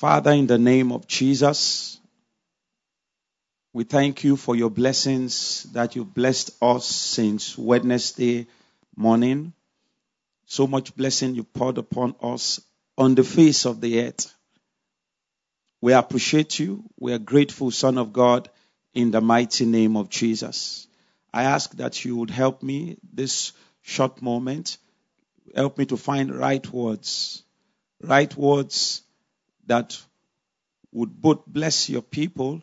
Father, in the name of Jesus, we thank you for your blessings that you blessed us since Wednesday morning. So much blessing you poured upon us on the face of the earth. We appreciate you. We are grateful, Son of God, in the mighty name of Jesus. I ask that you would help me this short moment. Help me to find right words. Right words that would both bless your people,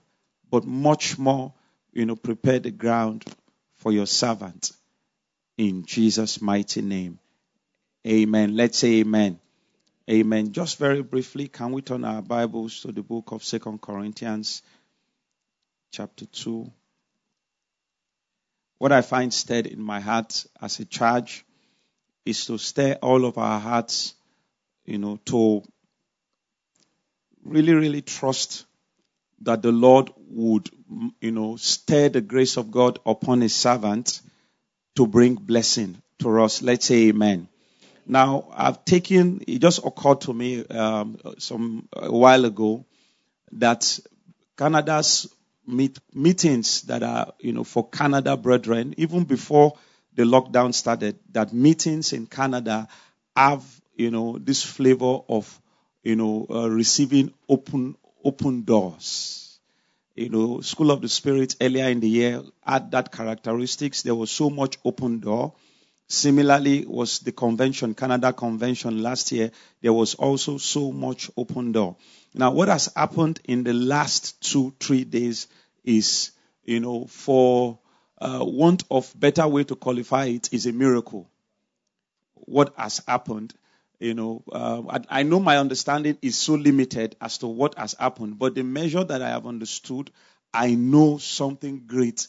but much more, you know, prepare the ground for your servant. In Jesus' mighty name. Amen. Let's say amen. Amen. Just very briefly, can we turn our Bibles to the book of Second Corinthians, chapter 2? What I find stirred in my heart as a charge is to stir all of our hearts, you know, to really, really trust that the Lord would, you know, stir the grace of God upon his servant to bring blessing to us. Let's say amen. Now, I've taken, it just occurred to me um, some a while ago that Canada's meet, meetings that are, you know, for Canada brethren, even before the lockdown started, that meetings in Canada have, you know, this flavor of, you know, uh, receiving open, open doors. You know, School of the Spirit earlier in the year had that characteristics. There was so much open door. Similarly, was the convention, Canada convention last year. There was also so much open door. Now, what has happened in the last two, three days is, you know, for uh, want of better way to qualify it, is a miracle. What has happened, you know, uh, I, I know my understanding is so limited as to what has happened, but the measure that I have understood, I know something great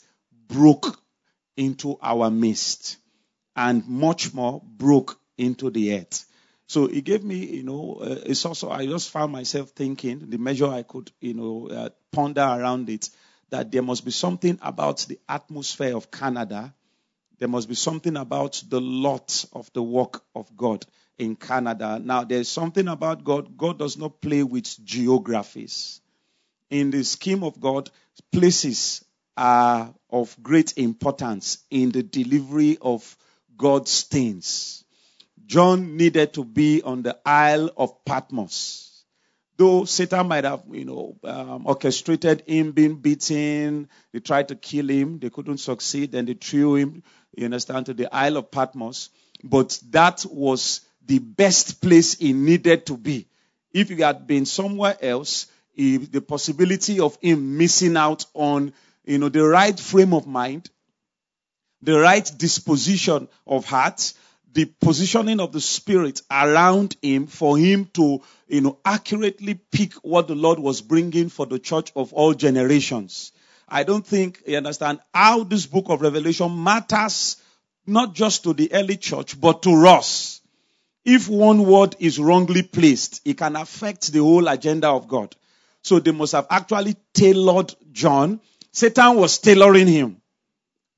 broke into our midst and much more broke into the earth. So it gave me, you know, uh, it's also, I just found myself thinking, the measure I could, you know, uh, ponder around it, that there must be something about the atmosphere of Canada. There must be something about the lot of the work of God in Canada. Now, there's something about God. God does not play with geographies. In the scheme of God, places are of great importance in the delivery of God's things. John needed to be on the Isle of Patmos. Though Satan might have, you know, um, orchestrated him being beaten, they tried to kill him, they couldn't succeed, then they threw him, you understand, to the Isle of Patmos. But that was the best place he needed to be. If he had been somewhere else, if the possibility of him missing out on, you know, the right frame of mind, the right disposition of heart, the positioning of the spirit around him for him to, you know, accurately pick what the Lord was bringing for the church of all generations. I don't think you understand how this book of Revelation matters not just to the early church, but to us. If one word is wrongly placed, it can affect the whole agenda of God. So they must have actually tailored John. Satan was tailoring him.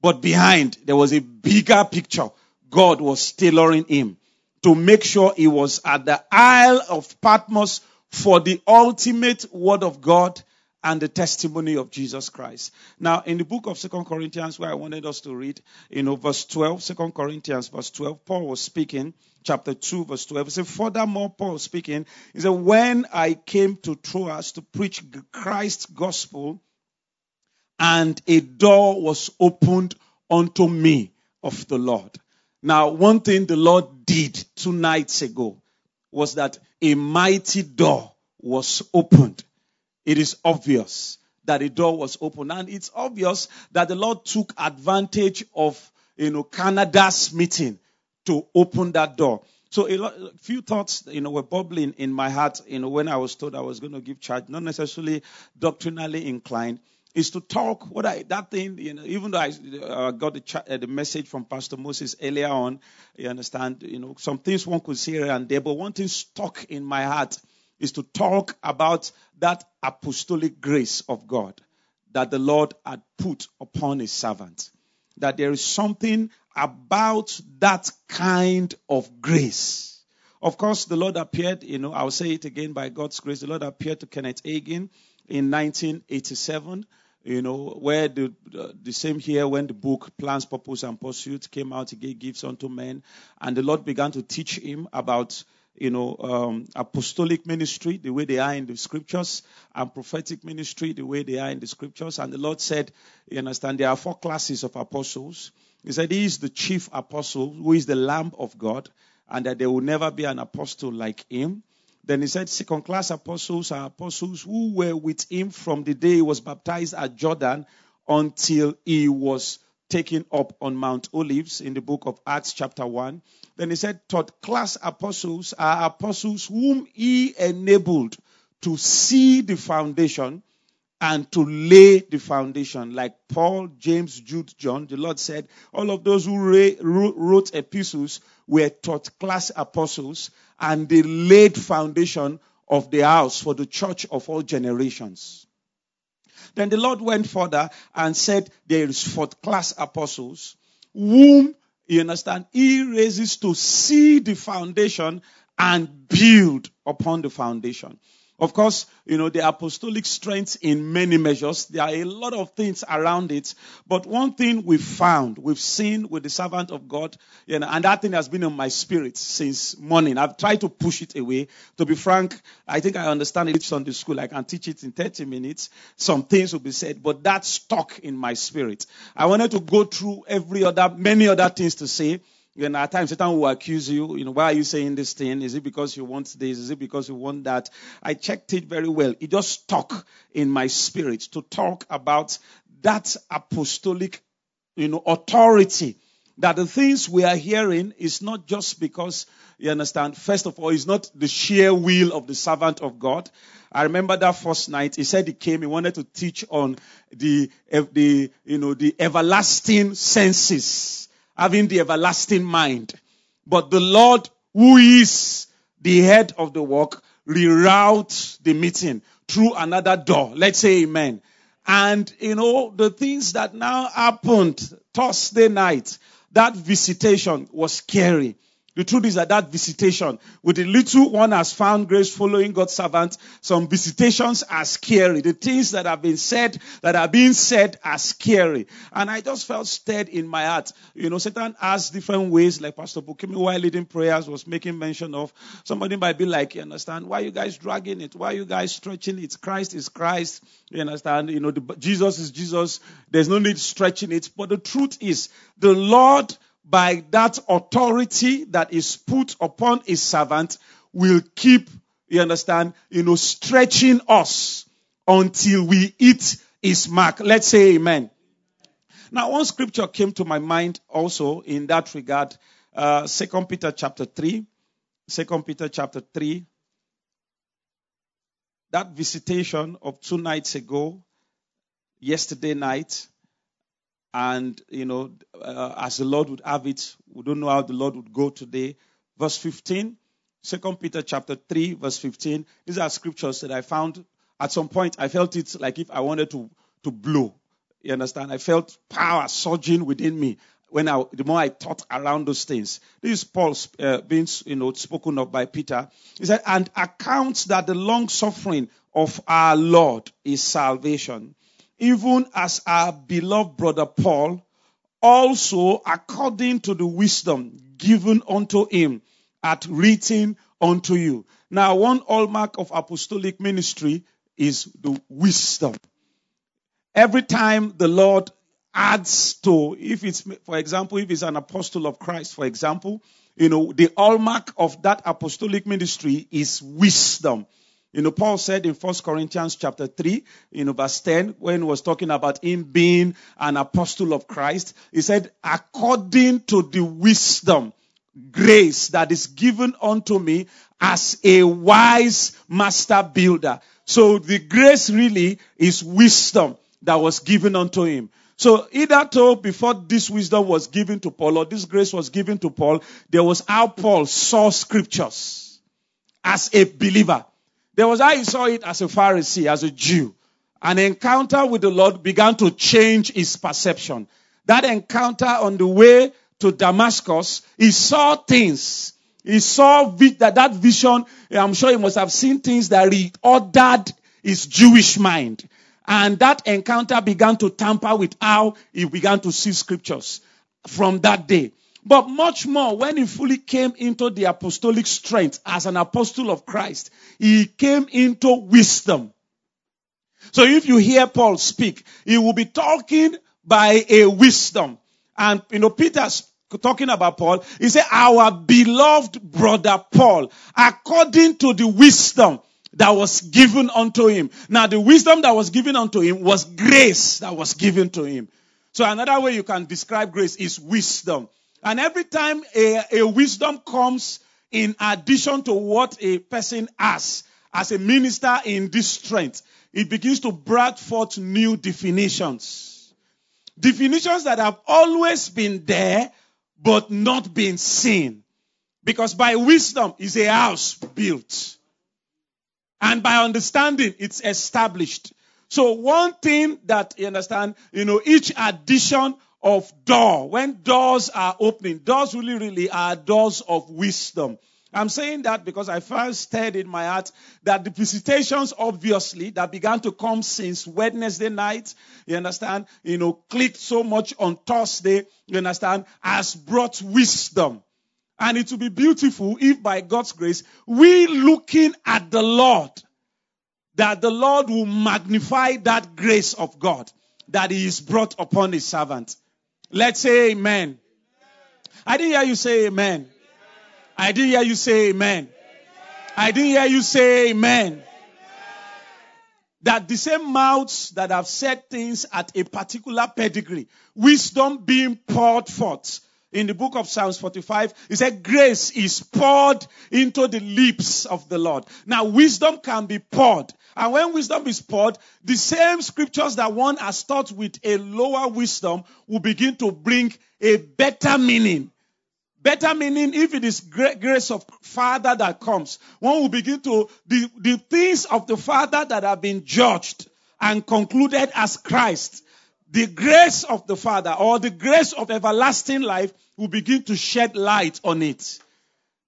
But behind, there was a bigger picture. God was tailoring him to make sure he was at the Isle of Patmos for the ultimate word of God and the testimony of Jesus Christ. Now, in the book of Second Corinthians, where I wanted us to read, you know, verse 12, 2 Corinthians, verse 12, Paul was speaking, chapter 2, verse 12. He said, Furthermore, Paul was speaking, he said, When I came to Troas to preach Christ's gospel, and a door was opened unto me of the Lord. Now, one thing the Lord did two nights ago was that a mighty door was opened. It is obvious that the door was open. And it's obvious that the Lord took advantage of, you know, Canada's meeting to open that door. So a, lot, a few thoughts, you know, were bubbling in my heart, you know, when I was told I was going to give charge, not necessarily doctrinally inclined, is to talk what I that thing you know even though I uh, got the, uh, the message from Pastor Moses earlier on you understand you know some things one could here and there but one thing stuck in my heart is to talk about that apostolic grace of God that the Lord had put upon his servant that there is something about that kind of grace of course, the Lord appeared, you know, I'll say it again by God's grace. The Lord appeared to Kenneth Hagin in 1987 you know, where the, uh, the same here when the book Plans, Purpose, and Pursuit came out, he gave gifts unto men, and the Lord began to teach him about, you know, um, apostolic ministry, the way they are in the scriptures, and prophetic ministry, the way they are in the scriptures. And the Lord said, you understand, there are four classes of apostles. He said, He is the chief apostle, who is the Lamb of God, and that there will never be an apostle like him. Then he said, second class apostles are apostles who were with him from the day he was baptized at Jordan until he was taken up on Mount Olives in the book of Acts, chapter 1. Then he said, third class apostles are apostles whom he enabled to see the foundation and to lay the foundation. Like Paul, James, Jude, John, the Lord said, all of those who wrote epistles were taught class apostles and they laid foundation of the house for the church of all generations. Then the Lord went further and said, there is fourth class apostles whom, you understand, he raises to see the foundation and build upon the foundation. Of course, you know, the apostolic strength in many measures, there are a lot of things around it. But one thing we've found, we've seen with the servant of God, you know, and that thing has been in my spirit since morning. I've tried to push it away. To be frank, I think I understand it Sunday school. I can teach it in 30 minutes. Some things will be said, but that's stuck in my spirit. I wanted to go through every other, many other things to say and at times Satan will accuse you, you know, why are you saying this thing? Is it because you want this? Is it because you want that? I checked it very well. It just stuck in my spirit to talk about that apostolic, you know, authority. That the things we are hearing is not just because, you understand, first of all, it's not the sheer will of the servant of God. I remember that first night, he said he came, he wanted to teach on the, the, you know, the everlasting senses having the everlasting mind. But the Lord, who is the head of the work, reroute the meeting through another door. Let's say amen. And, you know, the things that now happened Thursday night, that visitation was scary. The truth is that that visitation with the little one has found grace following God's servant. Some visitations are scary. The things that have been said, that are being said are scary. And I just felt stirred in my heart. You know, Satan has different ways, like Pastor Bukimi while leading prayers was making mention of. Somebody might be like, you understand, why you guys dragging it? Why you guys stretching it? Christ is Christ. You understand? You know, the, Jesus is Jesus. There's no need stretching it. But the truth is, the Lord by that authority that is put upon his servant will keep, you understand, you know, stretching us until we eat his mark. Let's say amen. Now, one scripture came to my mind also in that regard. Uh, Second Peter chapter 3. Second Peter chapter 3. That visitation of two nights ago, yesterday night, and, you know, uh, as the Lord would have it, we don't know how the Lord would go today. Verse 15, 2 Peter chapter 3, verse 15. These are scriptures that I found at some point. I felt it like if I wanted to, to blow. You understand? I felt power surging within me when I, the more I thought around those things. This is Paul uh, being, you know, spoken of by Peter. He said, and accounts that the long suffering of our Lord is salvation even as our beloved brother Paul, also according to the wisdom given unto him, at written unto you. Now, one hallmark of apostolic ministry is the wisdom. Every time the Lord adds to, if it's, for example, if it's an apostle of Christ, for example, you know, the hallmark of that apostolic ministry is wisdom. You know, Paul said in 1 Corinthians chapter 3, you know, verse 10, when he was talking about him being an apostle of Christ, he said, according to the wisdom, grace that is given unto me as a wise master builder. So the grace really is wisdom that was given unto him. So either to before this wisdom was given to Paul or this grace was given to Paul, there was how Paul saw scriptures as a believer. There was how he saw it as a Pharisee, as a Jew. An encounter with the Lord began to change his perception. That encounter on the way to Damascus, he saw things He saw that, that vision. I'm sure he must have seen things that reordered his Jewish mind. And that encounter began to tamper with how he began to see scriptures from that day. But much more, when he fully came into the apostolic strength as an apostle of Christ, he came into wisdom. So if you hear Paul speak, he will be talking by a wisdom. And, you know, Peter's talking about Paul, he said, our beloved brother Paul, according to the wisdom that was given unto him. Now, the wisdom that was given unto him was grace that was given to him. So another way you can describe grace is wisdom. And every time a, a wisdom comes in addition to what a person has as a minister in this strength, it begins to bring forth new definitions. Definitions that have always been there, but not been seen. Because by wisdom is a house built. And by understanding, it's established. So one thing that you understand, you know, each addition of door, when doors are opening, doors really, really are doors of wisdom. I'm saying that because I first stirred in my heart that the visitations, obviously, that began to come since Wednesday night, you understand, you know, clicked so much on Thursday, you understand, has brought wisdom. And it will be beautiful if by God's grace, we looking at the Lord, that the Lord will magnify that grace of God that He is brought upon His servant. Let's say amen. I didn't hear you say amen. I didn't hear you say amen. I didn't hear you say amen. That the same mouths that have said things at a particular pedigree, wisdom being poured forth. In the book of Psalms 45, it said, Grace is poured into the lips of the Lord. Now, wisdom can be poured. And when wisdom is poured, the same scriptures that one has taught with a lower wisdom will begin to bring a better meaning Better meaning if it is grace of Father that comes, one will begin to, the, the things of the Father that have been judged and concluded as Christ, the grace of the Father or the grace of everlasting life will begin to shed light on it.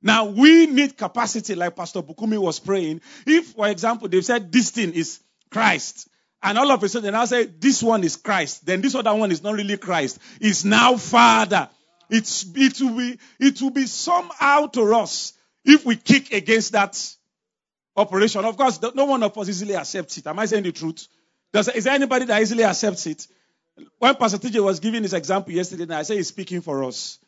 Now we need capacity like Pastor Bukumi was praying. If, for example, they said this thing is Christ, and all of a sudden I say this one is Christ, then this other one is not really Christ, it's now Father. It's, it will be, it will be somehow to us if we kick against that operation. Of course, no one of us easily accepts it. Am I saying the truth? Does, is there anybody that easily accepts it? When Pastor TJ was giving his example yesterday, and I said he's speaking for us.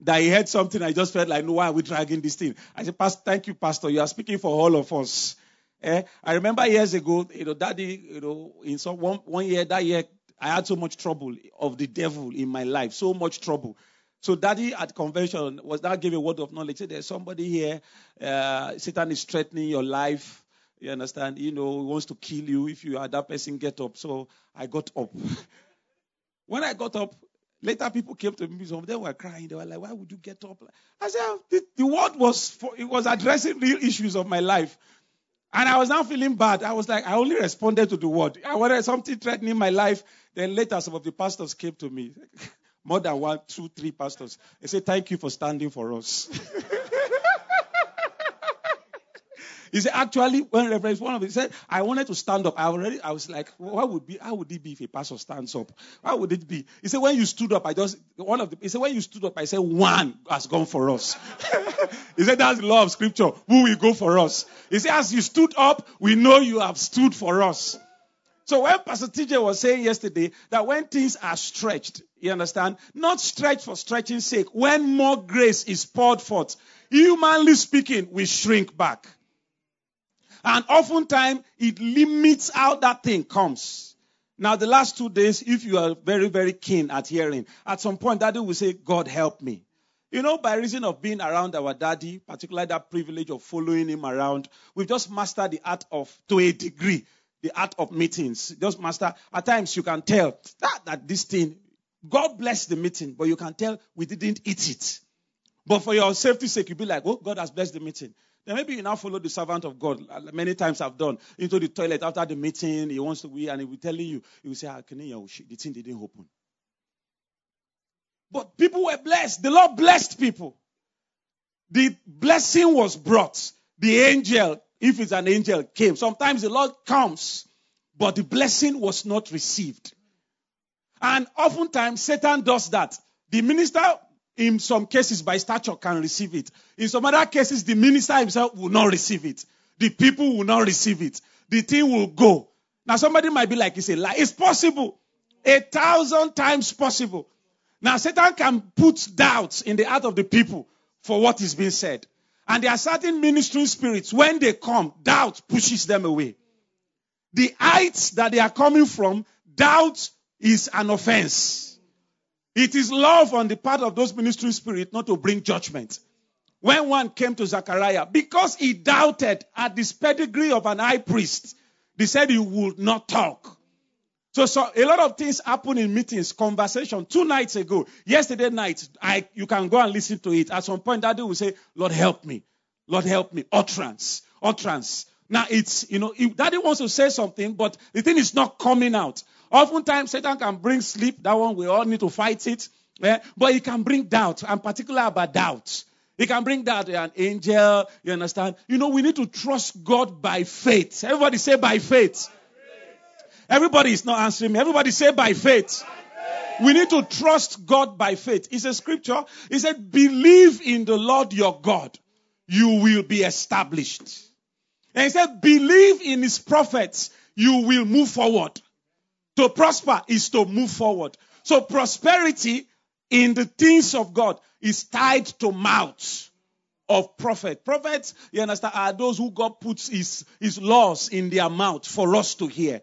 That he heard something, I just felt like, no, why are we dragging this thing? I said, Pastor, thank you, Pastor. You are speaking for all of us. Eh? I remember years ago, you know, Daddy, you know, in some one, one year, that year, I had so much trouble of the devil in my life, so much trouble. So daddy at convention was that give a word of knowledge. Say there's somebody here, uh, Satan is threatening your life. You understand? You know, he wants to kill you. If you are that person, get up. So I got up. when I got up, later people came to me. Some of them were crying. They were like, "Why would you get up?" I said, oh, "The, the word was for, it was addressing real issues of my life." And I was now feeling bad. I was like, I only responded to the word. I wanted something threatening my life. Then later, some of the pastors came to me. More than one, two, three pastors. They said, Thank you for standing for us. He said, actually, when Reverend one of them said, I wanted to stand up. I already, I was like, what would be, how would it be if a pastor stands up? How would it be? He said, when you stood up, I just, one of the, he said, when you stood up, I said, one has gone for us. he said, that's the law of scripture. Who will go for us? He said, as you stood up, we know you have stood for us. So when Pastor TJ was saying yesterday that when things are stretched, you understand, not stretched for stretching sake, when more grace is poured forth, humanly speaking, we shrink back. And oftentimes it limits how that thing comes. Now, the last two days, if you are very, very keen at hearing, at some point, daddy will say, God help me. You know, by reason of being around our daddy, particularly that privilege of following him around, we've just mastered the art of, to a degree, the art of meetings. Just master. At times you can tell that, that this thing, God bless the meeting, but you can tell we didn't eat it. But for your safety's sake, you'll be like, oh, God has blessed the meeting. Then maybe you now follow the servant of God. Many times I've done into the toilet after the meeting. He wants to be, and he will telling you, he will say, ah, can you, the thing didn't open. But people were blessed. The Lord blessed people. the blessing was brought. The angel, if it's an angel, came. Sometimes the Lord comes, but the blessing was not received. And oftentimes Satan does that. The minister, in some cases, by stature, can receive it. In some other cases, the minister himself will not receive it. The people will not receive it. The thing will go. Now, somebody might be like, it's a lie. It's possible. A thousand times possible. Now, Satan can put doubts in the heart of the people for what is being said. And there are certain ministering spirits, when they come, doubt pushes them away. The heights that they are coming from, doubt is an offense. It is love on the part of those ministering spirits not to bring judgment. When one came to Zechariah, because he doubted at this pedigree of an high priest, they said he would not talk. So, so a lot of things happen in meetings, conversation. Two nights ago, yesterday night, I you can go and listen to it. At some point, Daddy will say, "Lord help me, Lord help me." Utterance, utterance. Now it's you know, Daddy wants to say something, but the thing is not coming out. Oftentimes, Satan can bring sleep. That one we all need to fight it. Yeah? But he can bring doubt, and particular about doubt. He can bring doubt. An angel, you understand? You know, we need to trust God by faith. Everybody say by faith. Everybody is not answering me. Everybody say by faith. We need to trust God by faith. It's a scripture. He said, believe in the Lord your God. You will be established. And he said, believe in his prophets. You will move forward. To prosper is to move forward. So prosperity in the things of God is tied to mouths of prophet. Prophets, you understand, are those who God puts his, his laws in their mouth for us to hear.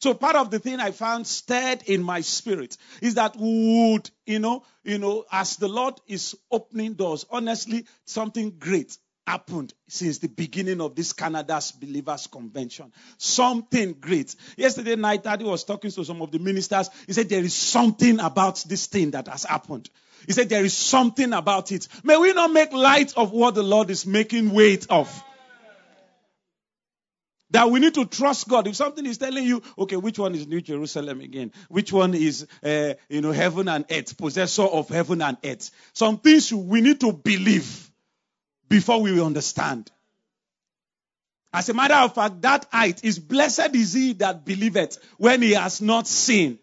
So part of the thing I found stirred in my spirit is that would, you know, you know, as the Lord is opening doors, honestly, something great happened since the beginning of this Canada's Believers Convention. Something great. Yesterday night, Daddy was talking to some of the ministers. He said, there is something about this thing that has happened. He said, there is something about it. May we not make light of what the Lord is making weight of. That we need to trust God. If something is telling you, okay, which one is New Jerusalem again? Which one is, uh, you know, heaven and earth, possessor of heaven and earth? Some things we need to believe before we will understand. As a matter of fact, that height is blessed is he that believeth when he has not seen.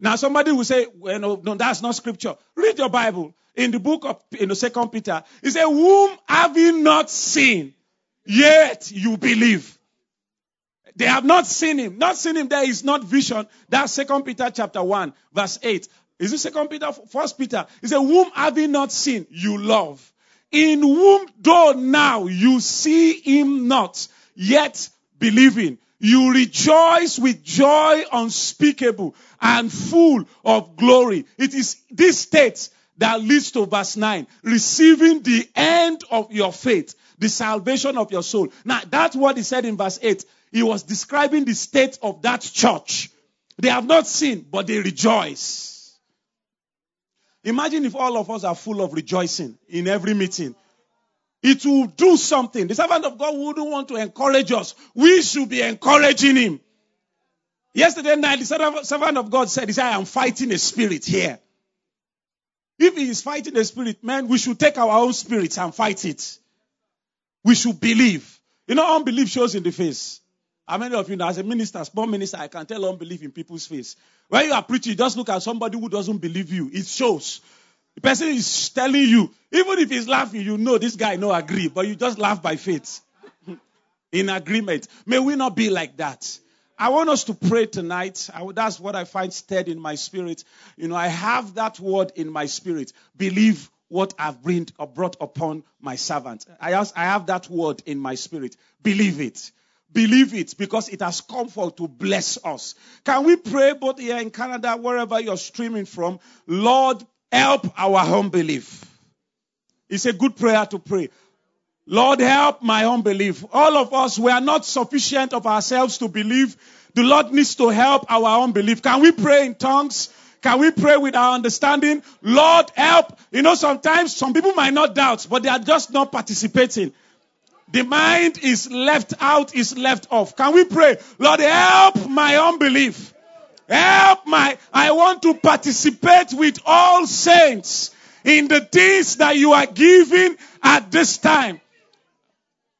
Now somebody will say, well, no, no, that's not scripture. Read your Bible. In the book of, in the second Peter, he said, whom have you not seen, yet you believe. They have not seen him. Not seen him. There is not vision. That's Second Peter chapter 1, verse 8. Is it Second Peter? First Peter. He said, Whom have you not seen, you love. In whom though now you see him not, yet believing, you rejoice with joy unspeakable and full of glory. It is this state that leads to verse 9, receiving the end of your faith, the salvation of your soul. Now, that's what he said in verse 8. He was describing the state of that church. They have not seen, but they rejoice. Imagine if all of us are full of rejoicing in every meeting. It will do something. The servant of God wouldn't want to encourage us. We should be encouraging him. Yesterday night, the servant of God said, He said, I am fighting a spirit here. If he is fighting a spirit, man, we should take our own spirits and fight it. We should believe. You know, unbelief shows in the face. How many of you know, as a minister, small minister, I can tell unbelief in people's face. When you are preaching, just look at somebody who doesn't believe you. It shows. The person is telling you, even if he's laughing, you know this guy no agree, but you just laugh by faith. in agreement. May we not be like that. I want us to pray tonight. I, that's what I find stirred in my spirit. You know, I have that word in my spirit. Believe what I've brought upon my servant. I, I have that word in my spirit. Believe it. Believe it because it has come for to bless us. Can we pray both here in Canada, wherever you're streaming from? Lord, help our unbelief. It's a good prayer to pray. Lord, help my unbelief. All of us, we are not sufficient of ourselves to believe. The Lord needs to help our unbelief. Can we pray in tongues? Can we pray with our understanding? Lord, help. You know, sometimes some people might not doubt, but they are just not participating. The mind is left out, is left off. Can we pray? Lord, help my unbelief. Help my, I want to participate with all saints. in the things that you are giving at this time.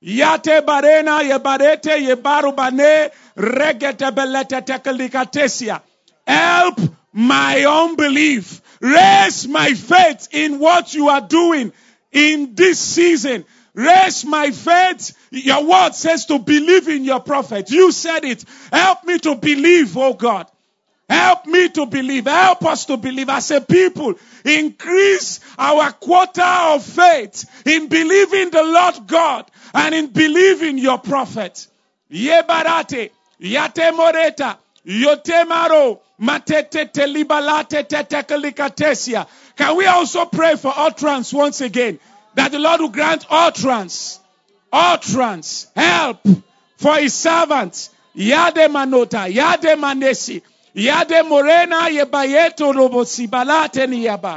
Yate barena yebarete yebarubane regete belete tekelikatesia. Help my unbelief. Raise my faith in what you are doing in this season. Raise my faith. Your word says to believe in your prophet. You said it. Help me to believe, oh God. Help me to believe. Help us to believe as a people. Increase our quota of faith in believing the Lord God and in believing your prophet. Yebarate, yate moreta, yotemaro, matete telibalate tetekalikatesia. Can we also pray for utterance once again? That the Lord will grant utterance, utterance, help for his servants. Yade manota, yade manesi. Yade morena yebayeto robo sibalate niyaba.